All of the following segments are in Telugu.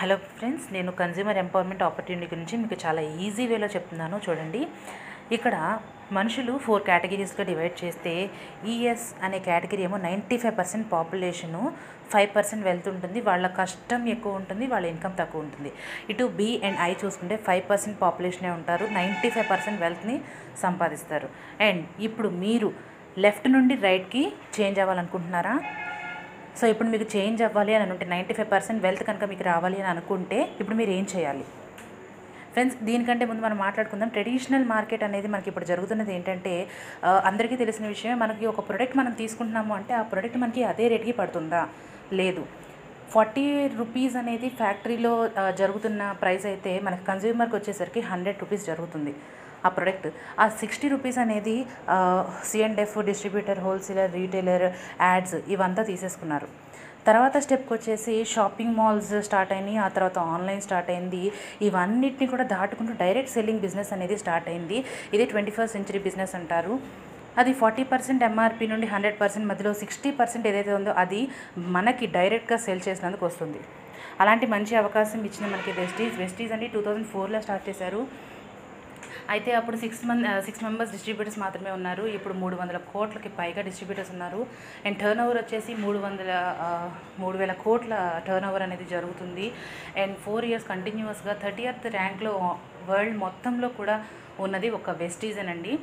హలో ఫ్రెండ్స్ నేను కన్జ్యూమర్ ఎంపవర్మెంట్ ఆపర్చునిటీ గురించి మీకు చాలా ఈజీ వేలో చెప్తున్నాను. చూడండి. ఇక్కడ మనుషులు ఫోర్ కేటగిరీస్గా డివైడ్ చేస్తే ఈఎస్ అనే కేటగిరీ ఏమో ninety five percent population five percent wealth ఉంటుంది వాళ్ళ కష్టం ఎక్కువ ఉంటుంది వాళ్ళ ఇన్కమ్ తక్కువ ఉంటుంది. ఇటు బి అండ్ ఐ చూసుకుంటే ఫైవ్ పర్సెంట్ పాపులేషనే ఉంటారు నైంటీ ఫైవ్ పర్సెంట్ వెల్త్ని సంపాదిస్తారు. అండ్ ఇప్పుడు మీరు లెఫ్ట్ నుండి రైట్కి చేంజ్ అవ్వాలనుకుంటున్నారా? సో ఇప్పుడు మీకు చేంజ్ అవ్వాలి అని అనుకుంటే నైంటీ ఫైవ్ పర్సెంట్ వెల్త్ కనుక మీకు రావాలి అని అనుకుంటే ఇప్పుడు మీరు ఏం చేయాలి? ఫ్రెండ్స్ దీనికంటే ముందు మనం మాట్లాడుకుందాం. ట్రెడిషనల్ మార్కెట్ అనేది మనకి ఇప్పుడు జరుగుతున్నది ఏంటంటే అందరికీ తెలిసిన విషయమే మనకి ఒక ప్రోడక్ట్ మనం తీసుకుంటున్నాము అంటే ఆ ప్రోడక్ట్ మనకి అదే రేట్కి పడుతుందా? లేదు. ఫార్టీ రూపీస్ అనేది ఫ్యాక్టరీలో జరుగుతున్న ప్రైస్ అయితే మనకి కన్జ్యూమర్కి వచ్చేసరికి హండ్రెడ్ రూపీస్ జరుగుతుంది. ఆ ప్రోడక్ట్ ఆ సిక్స్టీ రూపీస్ అనేది సిఎన్డెఫ్ డిస్ట్రిబ్యూటర్ హోల్సేలర్ రీటైలర్ యాడ్స్ ఇవంతా తీసేసుకున్నారు. తర్వాత స్టెప్కి వచ్చేసి షాపింగ్ మాల్స్ స్టార్ట్ అయినాయి. ఆ తర్వాత ఆన్లైన్ స్టార్ట్ అయింది. ఇవన్నిటిని కూడా దాటుకుంటూ డైరెక్ట్ సెల్లింగ్ బిజినెస్ అనేది స్టార్ట్ అయింది. ఇది ట్వంటీ ఫస్ట్ సెంచరీ బిజినెస్ అంటారు. అది ఫార్టీ పర్సెంట్ ఎంఆర్పి నుండి హండ్రెడ్ పర్సెంట్ మధ్యలో సిక్స్టీ పర్సెంట్ ఏదైతే ఉందో అది మనకి డైరెక్ట్గా సెల్ చేసినందుకు వస్తుంది. అలాంటి మంచి అవకాశం ఇచ్చిన మనకి వెస్టీజ్ వెస్టీజ్ అంటే టూ థౌజండ్ ఫోర్లో స్టార్ట్ చేశారు. అయితే అప్పుడు six month six members distributors మాత్రమే ఉన్నారు. ఇప్పుడు మూడు వందల కోట్లకి పైగా డిస్ట్రిబ్యూటర్స్ ఉన్నారు. అండ్ టర్న్ ఓవర్ వచ్చేసి మూడు వందల మూడు వేల కోట్ల టర్న్ ఓవర్ అనేది జరుగుతుంది. అండ్ ఫోర్ ఇయర్స్ కంటిన్యూస్గా థర్టీ ఎయిత్ ర్యాంక్లో వరల్డ్ మొత్తంలో కూడా ఉన్నది ఒక వెస్టీజన్ అండి.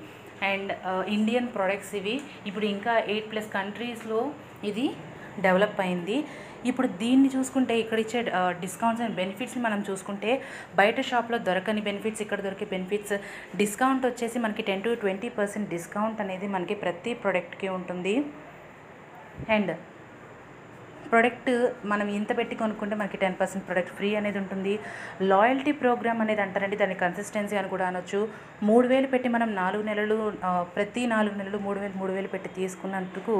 అండ్ ఇండియన్ ప్రొడక్ట్స్ ఇవి. ఇప్పుడు ఇంకా ఎయిట్ ప్లస్ కంట్రీస్లో ఇది డెవలప్ అయింది. ఇప్పుడు దీన్ని చూసుకుంటే ఇక్కడ ఇచ్చే డిస్కౌంట్స్ అండ్ బెనిఫిట్స్ని మనం చూసుకుంటే బయట షాప్లో దొరకని బెనిఫిట్స్ ఇక్కడ దొరికే బెనిఫిట్స్ డిస్కౌంట్ వచ్చేసి మనకి ten to twenty percent discount అనేది మనకి ప్రతి ప్రోడక్ట్కి ఉంటుంది. అండ్ ప్రోడక్ట్ మనం ఇంత పెట్టి కొనుక్కుంటే మనకి టెన్ పర్సెంట్ ప్రోడక్ట్ ఫ్రీ అనేది ఉంటుంది. లాయల్టీ ప్రోగ్రామ్ అనేది అంటారండి దాని కన్సిస్టెన్సీ అని కూడా అనొచ్చు. మూడు వేలు పెట్టి మనం నాలుగు నెలలు ప్రతి నాలుగు నెలలు మూడు వేలు మూడు వేలు పెట్టి తీసుకున్నందుకు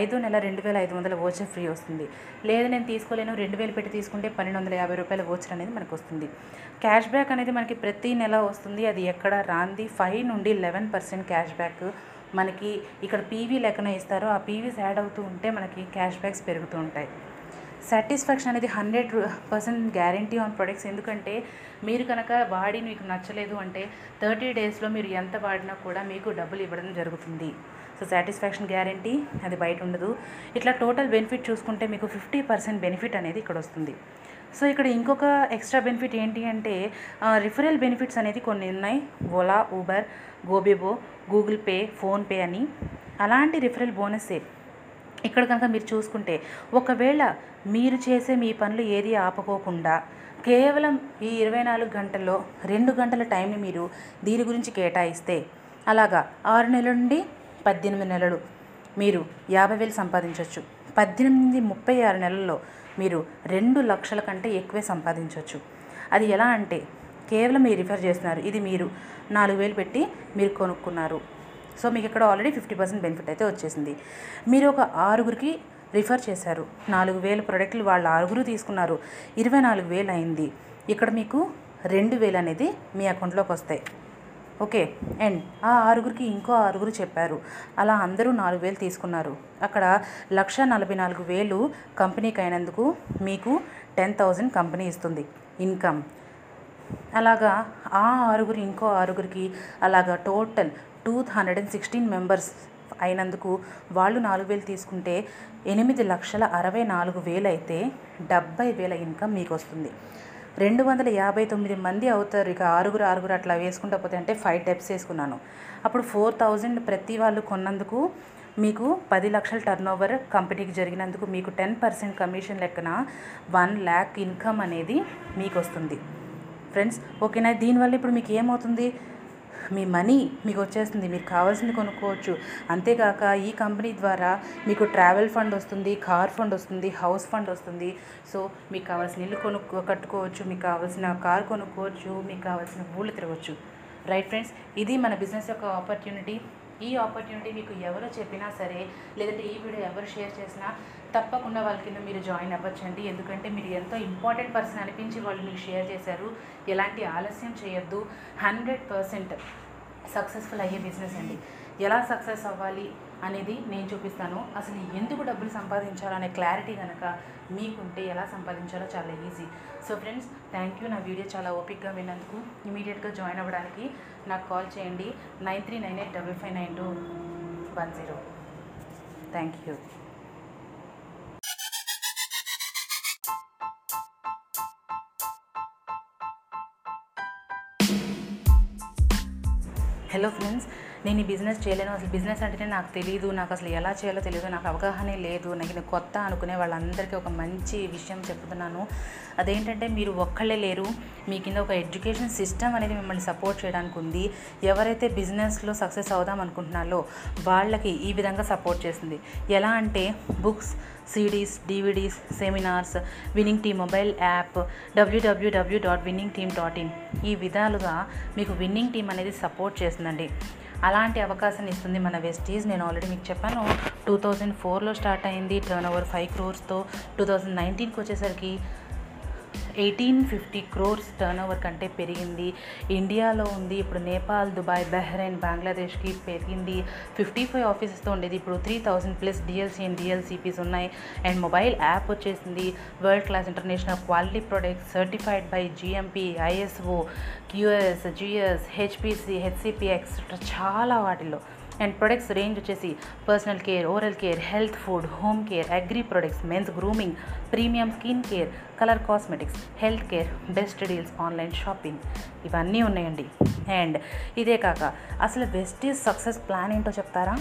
ఐదు నెల రెండు వేల ఐదు వందల ఓచర్ ఫ్రీ వస్తుంది. లేదు నేను తీసుకోలేను రెండు వేలు పెట్టి తీసుకుంటే పన్నెండు వందల యాభై రూపాయల ఓచర్ అనేది మనకు వస్తుంది. క్యాష్ బ్యాక్ అనేది మనకి ప్రతి నెల వస్తుంది. అది ఎక్కడ రాంది? ఫైవ్ నుండి లెవెన్ పర్సెంట్ క్యాష్ బ్యాక్ మనకి ఇక్కడ పీవీ లెక్కన ఇస్తారో ఆ పీవీస్ యాడ్ అవుతూ ఉంటే మనకి క్యాష్ బ్యాక్స్ పెరుగుతూ ఉంటాయి. సాటిస్ఫాక్షన్ అనేది hundred percent guarantee on products ఎందుకంటే మీరు కనుక వాడి మీకు నచ్చలేదు అంటే థర్టీ డేస్లో మీరు ఎంత వాడినా కూడా మీకు డబ్బులు ఇవ్వడం జరుగుతుంది. సో సాటిస్ఫాక్షన్ గ్యారంటీ అది బయట ఉండదు. ఇట్లా టోటల్ బెనిఫిట్ చూసుకుంటే మీకు ఫిఫ్టీ పర్సెంట్ బెనిఫిట్ అనేది ఇక్కడ వస్తుంది. సో ఇక్కడ ఇంకొక ఎక్స్ట్రా బెనిఫిట్ ఏంటి అంటే రిఫరల్ బెనిఫిట్స్ అనేది కొన్ని ఉన్నాయి. Ola Uber Goibibo Google Pay PhonePe అని. అలాంటి రిఫరల్ బోనసే. ఇక్కడ కనుక మీరు చూసుకుంటే ఒకవేళ మీరు చేసే మీ పనులు ఏది ఆపుకోకుండా కేవలం ఈ ఇరవై నాలుగు గంటల్లో రెండు గంటల టైంని మీరు దీని గురించి కేటాయిస్తే అలాగా ఆరు నెలల నుండి పద్దెనిమిది నెలలు మీరు యాభై వేలు సంపాదించవచ్చు పద్దెనిమిది ముప్పై ఆరు నెలల్లో మీరు రెండు లక్షల కంటే ఎక్కువే సంపాదించవచ్చు. అది ఎలా అంటే కేవలం మీరు రిఫర్ చేస్తున్నారు. ఇది మీరు నాలుగు వేలు పెట్టి మీరు కొనుక్కున్నారు. సో మీకు ఇక్కడ ఆల్రెడీ ఫిఫ్టీ పర్సెంట్ బెనిఫిట్ అయితే వచ్చేసింది. మీరు ఒక ఆరుగురికి రిఫర్ చేశారు. నాలుగు వేల ప్రోడక్ట్లు వాళ్ళు ఆరుగురు తీసుకున్నారు. ఇరవై నాలుగు వేలు అయింది. ఇక్కడ మీకు రెండు వేలు అనేది మీ అకౌంట్లోకి వస్తాయి. ఓకే అండ్ ఆ ఆరుగురికి ఇంకో ఆరుగురు చెప్పారు. అలా అందరూ నాలుగు వేలు తీసుకున్నారు. అక్కడ లక్ష నలభై నాలుగు వేలు కంపెనీకి అయినందుకు మీకు టెన్ థౌజండ్ కంపెనీ ఇస్తుంది ఇన్కమ్. అలాగా ఆ ఆరుగురు ఇంకో ఆరుగురికి అలాగా total two hundred and sixteen members అయినందుకు వాళ్ళు నాలుగు వేలు తీసుకుంటే ఎనిమిది లక్షల అరవై నాలుగు వేలు అయితే డెబ్బై వేల ఇన్కమ్ మీకు వస్తుంది రెండు వందల యాభై తొమ్మిది మంది అవుతారు. ఇక ఆరుగురు ఆరుగురు అట్లా వేసుకుంటా పోతే అంటే ఫైవ్ టెప్స్ వేసుకున్నాను. అప్పుడు ఫోర్ థౌజండ్ ప్రతి వాళ్ళు కొన్నందుకు మీకు పది లక్షల టర్న్ ఓవర్ కంపెనీకి జరిగినందుకు మీకు టెన్ పర్సెంట్ కమిషన్ లెక్కన వన్ ల్యాక్ ఇన్కమ్ అనేది మీకు వస్తుంది ఫ్రెండ్స్ ఓకేనా దీనివల్ల ఇప్పుడు మీకు ఏమవుతుంది? మీ మనీ మీకు వచ్చేస్తుంది మీరు కావాల్సింది కొనుక్కోవచ్చు. అంతేకాక ఈ కంపెనీ ద్వారా మీకు ట్రావెల్ ఫండ్ వస్తుంది కార్ ఫండ్ వస్తుంది హౌస్ ఫండ్ వస్తుంది. సో మీకు కావాల్సిన ఇల్లు కొనుక్కో కట్టుకోవచ్చు మీకు కావాల్సిన కార్ కొనుక్కోవచ్చు మీకు కావాల్సిన ఊళ్ళు తిరగవచ్చు రైట్ ఫ్రెండ్స్ ఇది మన బిజినెస్ యొక్క ఆపర్చునిటీ. ఈ ఆపర్చునిటీ మీకు ఎవరు చెప్పినా సరే లేదంటే ఈ వీడియో ఎవరు షేర్ చేసినా తప్పకుండా వాళ్ళ కింద మీరు జాయిన్ అవ్వచ్చండి. ఎందుకంటే మీరు ఎంతో ఇంపార్టెంట్ పర్సన్ అనిపించి వాళ్ళు మీకు షేర్ చేశారు. ఎలాంటి ఆలస్యం చేయొద్దు. హండ్రెడ్ పర్సెంట్ సక్సెస్ఫుల్ అయ్యే బిజినెస్ అండి. ఎలా సక్సెస్ అవ్వాలి? అనేది నేను చూపిస్తాను. అసలు ఎందుకు డబ్బులు సంపాదించాలనే క్లారిటీ కనుక మీకుంటే ఎలా సంపాదించాలో చాలా easy. So friends thank you నా వీడియో చాలా ఓపిక్గా విన్నందుకు. ఇమీడియట్గా జాయిన్ అవ్వడానికి నాకు కాల్ చేయండి. Nine three nine eight double five nine two one zero. Thank you hello friends నేను ఈ బిజినెస్ చేయలేను అసలు బిజినెస్ అంటేనే నాకు తెలియదు నాకు అసలు ఎలా చేయాలో తెలియదు నాకు అవగాహనే లేదు నాకు ఇది కొత్త అనుకునే వాళ్ళందరికీ ఒక మంచి విషయం చెప్తున్నాను. అదేంటంటే మీరు ఒక్కళ్ళే లేరు మీ కింద ఒక ఎడ్యుకేషన్ సిస్టమ్ అనేది మిమ్మల్ని సపోర్ట్ చేయడానికి ఉంది. ఎవరైతే బిజినెస్లో సక్సెస్ అవుదాం అనుకుంటున్నారో వాళ్ళకి ఈ విధంగా సపోర్ట్ చేస్తుంది. ఎలా అంటే books CDs DVDs seminars winning team mobile app WWW dot winning team dot in. ఈ విధాలుగా మీకు విన్నింగ్ టీమ్ అనేది సపోర్ట్ చేస్తుందండి. అలాంటి అవకాశాన్ని ఇస్తుంది మన వెస్టీజ్ నేను ఆల్రెడీ మీకు చెప్పాను టూ థౌజండ్ ఫోర్లో స్టార్ట్ అయింది టర్న్ ఓవర్ ఫైవ్ క్రోర్స్తో టూ థౌజండ్ నైన్టీన్కి వచ్చేసరికి eighteen fifty crores turnover కంటే పెరిగింది. ఇండియాలో ఉంది. ఇప్పుడు నేపాల్ దుబాయ్ బహ్రెయిన్ బంగ్లాదేశ్కి పెరిగింది. ఫిఫ్టీ ఫైవ్ ఆఫీసెస్తో ఉండేది. ఇప్పుడు three thousand plus DLC and DLCPs ఉన్నాయి. అండ్ మొబైల్ యాప్ వచ్చేసింది. World class international quality products certified by GMP ISO QS GS HPC HCP etcetera చాలా వాటిలో. అండ్ ప్రొడక్ట్స్ రేంజ్ వచ్చేసి personal care oral care health food home care agri products men's grooming premium skin care colour cosmetics health care best deals online shopping. ఇవన్నీ ఉన్నాయండి. అండ్ ఇదే కాక అసలు బెస్ట్ సక్సెస్ ప్లాన్ ఏంటో చెప్తారా?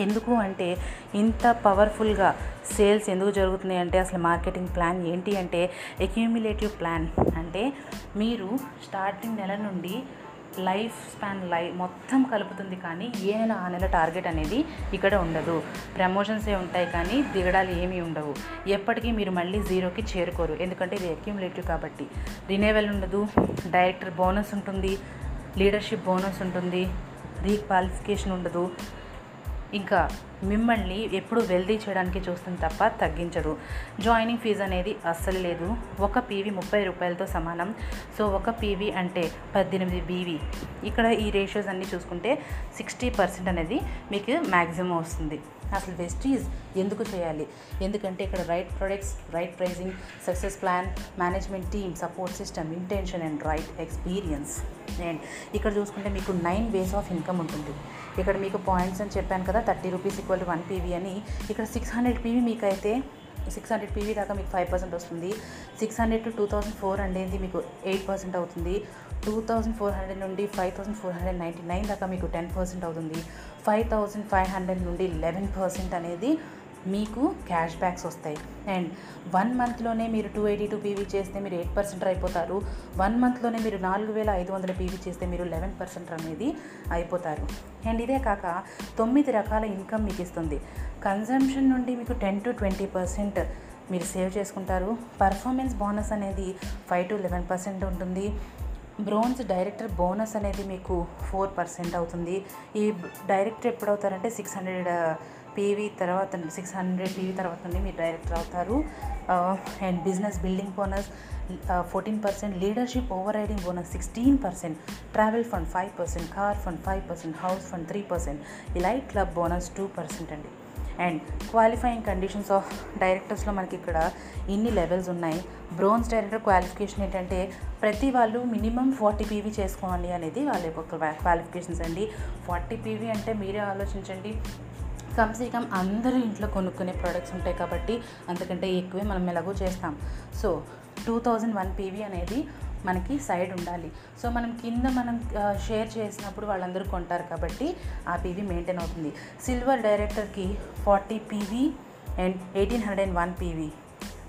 ఎందుకు అంటే ఇంత పవర్ఫుల్గా సేల్స్ ఎందుకు జరుగుతున్నాయి అంటే అసలు మార్కెటింగ్ ప్లాన్ ఏంటి అంటే ఎక్యూమిలేటివ్ ప్లాన్. అంటే మీరు స్టార్టింగ్ నెల నుండి లైఫ్ స్పాన్ లై మొత్తం కలుపుతుంది కానీ ఏ నెల ఆ నెల టార్గెట్ అనేది ఇక్కడ ఉండదు. ప్రమోషన్సే ఉంటాయి కానీ దిగడాలు ఏమీ ఉండవు. ఎప్పటికీ మీరు మళ్ళీ జీరోకి చేరుకోరు. ఎందుకంటే ఇది అక్యూములేటివ్ కాబట్టి. రినేవల్ ఉండదు డైరెక్టర్ బోనస్ ఉంటుంది లీడర్షిప్ బోనస్ ఉంటుంది రీక్వాలిఫికేషన్ ఉండదు. ఇంకా మిమ్మల్ని ఎప్పుడు వెల్దీ చేయడానికి చూస్తుంది తప్ప తగ్గించరు. జాయినింగ్ ఫీజు అనేది అస్సలు లేదు. ఒక పీవీ ముప్పై రూపాయలతో సమానం. సో ఒక పీవీ అంటే పద్దెనిమిది బీవీ. ఇక్కడ ఈ రేషియోస్ అన్నీ చూసుకుంటే సిక్స్టీ పర్సెంట్ అనేది మీకు మ్యాక్సిమం వస్తుంది. అసలు వెస్టీజ్ ఎందుకు చేయాలి? ఎందుకంటే ఇక్కడ right products right pricing success plan management team support system intention and right experience. And ఇక్కడ చూసుకుంటే మీకు నైన్ వేస్ ఆఫ్ ఇన్కమ్ ఉంటుంది. ఇక్కడ మీకు పాయింట్స్ అని చెప్పాను కదా thirty rupees equal to one PV అని. ఇక్కడ సిక్స్ హండ్రెడ్ పీవీ మీకు అయితే సిక్స్ హండ్రెడ్ పీవీ దాకా మీకు ఫైవ్ పర్సెంట్ వస్తుంది. Six hundred to two thousand four అనేది మీకు ఎయిట్ పర్సెంట్ అవుతుంది. టూ థౌసండ్ ఫోర్ హండ్రెడ్ నుండి five thousand four hundred ninety nine దాకా మీకు టెన్ పర్సెంట్ అవుతుంది. ఫైవ్ థౌసండ్ ఫైవ్ హండ్రెడ్ నుండి లెవెన్ పర్సెంట్ అనేది మీకు క్యాష్ బ్యాక్స్ వస్తాయి. అండ్ వన్ మంత్లోనే మీరు టూ ఎయిటీ టూ పీవీ చేస్తే మీరు ఎయిట్ పర్సెంట్ అయిపోతారు. వన్ మంత్లోనే మీరు నాలుగు వేల ఐదు వందల పీవీ చేస్తే మీరు లెవెన్ పర్సెంట్ అనేది అయిపోతారు. అండ్ ఇదే కాక తొమ్మిది రకాల ఇన్కమ్ మీకు ఇస్తుంది. కన్జంప్షన్ నుండి మీకు టెన్ టు ట్వంటీ పర్సెంట్ మీరు సేవ్ చేసుకుంటారు. పర్ఫార్మెన్స్ బోనస్ అనేది ఫైవ్ టు లెవెన్ పర్సెంట్ ఉంటుంది. బ్రోన్స్ డైరెక్టర్ బోనస్ అనేది మీకు ఫోర్ పర్సెంట్ అవుతుంది. ఈ డైరెక్టర్ ఎప్పుడు అవుతారంటే సిక్స్ హండ్రెడ్ పీవీ తర్వాత సిక్స్ హండ్రెడ్ పీవీ తర్వాత నుండి మీరు డైరెక్టర్ అవుతారు. And business building bonus fourteen percent leadership overriding bonus sixteen percent travel fund five percent car fund five percent house fund three percent light club bonus two percent అండి. అండ్ క్వాలిఫైయింగ్ కండిషన్స్ ఆఫ్ డైరెక్టర్స్లో మనకి ఇక్కడ ఇన్ని లెవెల్స్ ఉన్నాయి. బ్రోన్స్ డైరెక్టర్ క్వాలిఫికేషన్ ఏంటంటే ప్రతి వాళ్ళు మినిమం ఫార్టీ పీవీ చేసుకోవాలి అనేది వాళ్ళ యొక్క క్వాలిఫికేషన్స్ అండి. ఫార్టీ పీవీ అంటే మీరే ఆలోచించండి. కమ్సే కమ్ అందరూ ఇంట్లో కొనుక్కునే ప్రోడక్ట్స్ ఉంటాయి కాబట్టి అంతకంటే ఎక్కువే మనం ఎలాగో చేస్తాం. So two thousand one PV అనేది మనకి సైడ్ ఉండాలి. సో మనం కింద మనం షేర్ చేసినప్పుడు వాళ్ళందరూ కొంటారు కాబట్టి ఆ పీవీ మెయింటైన్ అవుతుంది. సిల్వర్ డైరెక్టర్కి forty PV and eighteen hundred and one PV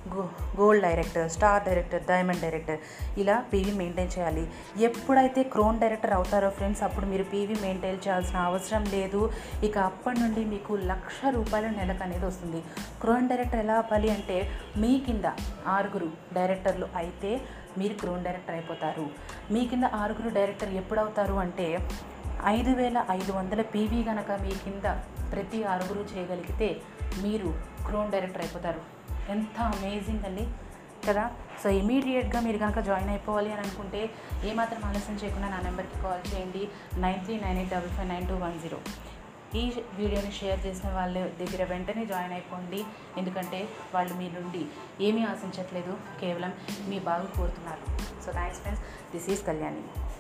go gold director star director diamond director ఇలా పీవీ మెయింటైన్ చేయాలి. ఎప్పుడైతే క్రోన్ డైరెక్టర్ అవుతారో ఫ్రెండ్స్ అప్పుడు మీరు పీవీ మెయింటైన్ చేయాల్సిన అవసరం లేదు. ఇక అప్పటి నుండి మీకు లక్ష రూపాయల నెలకు అనేది వస్తుంది. క్రోన్ డైరెక్టర్ ఎలా అవ్వాలి అంటే మీ కింద ఆరుగురు డైరెక్టర్లు అయితే మీరు క్రోన్ డైరెక్టర్ అయిపోతారు. మీ కింద ఆరుగురు డైరెక్టర్ ఎప్పుడు అవుతారు అంటే ఐదు వేల ఐదు వందల పీవీ కనుక మీ కింద ప్రతి ఆరుగురు చేయగలిగితే మీరు క్రోన్ డైరెక్టర్ అయిపోతారు. ఎంత అమేజింగ్ అండి. కదా? సో ఇమీడియట్గా మీరు కనుక జాయిన్ అయిపోవాలి అని అనుకుంటే ఏమాత్రం ఆలస్యం చేయకుండా నా నెంబర్కి కాల్ చేయండి. Nine three nine eight double five nine two one zero. ఈ వీడియోని షేర్ చేసిన వాళ్ళ దగ్గర వెంటనే జాయిన్ అయిపోండి. ఎందుకంటే వాళ్ళు మీ నుండి ఏమీ ఆశించట్లేదు. కేవలం మీ బాగు కోరుతున్నారు. So thanks friends this is Kalyani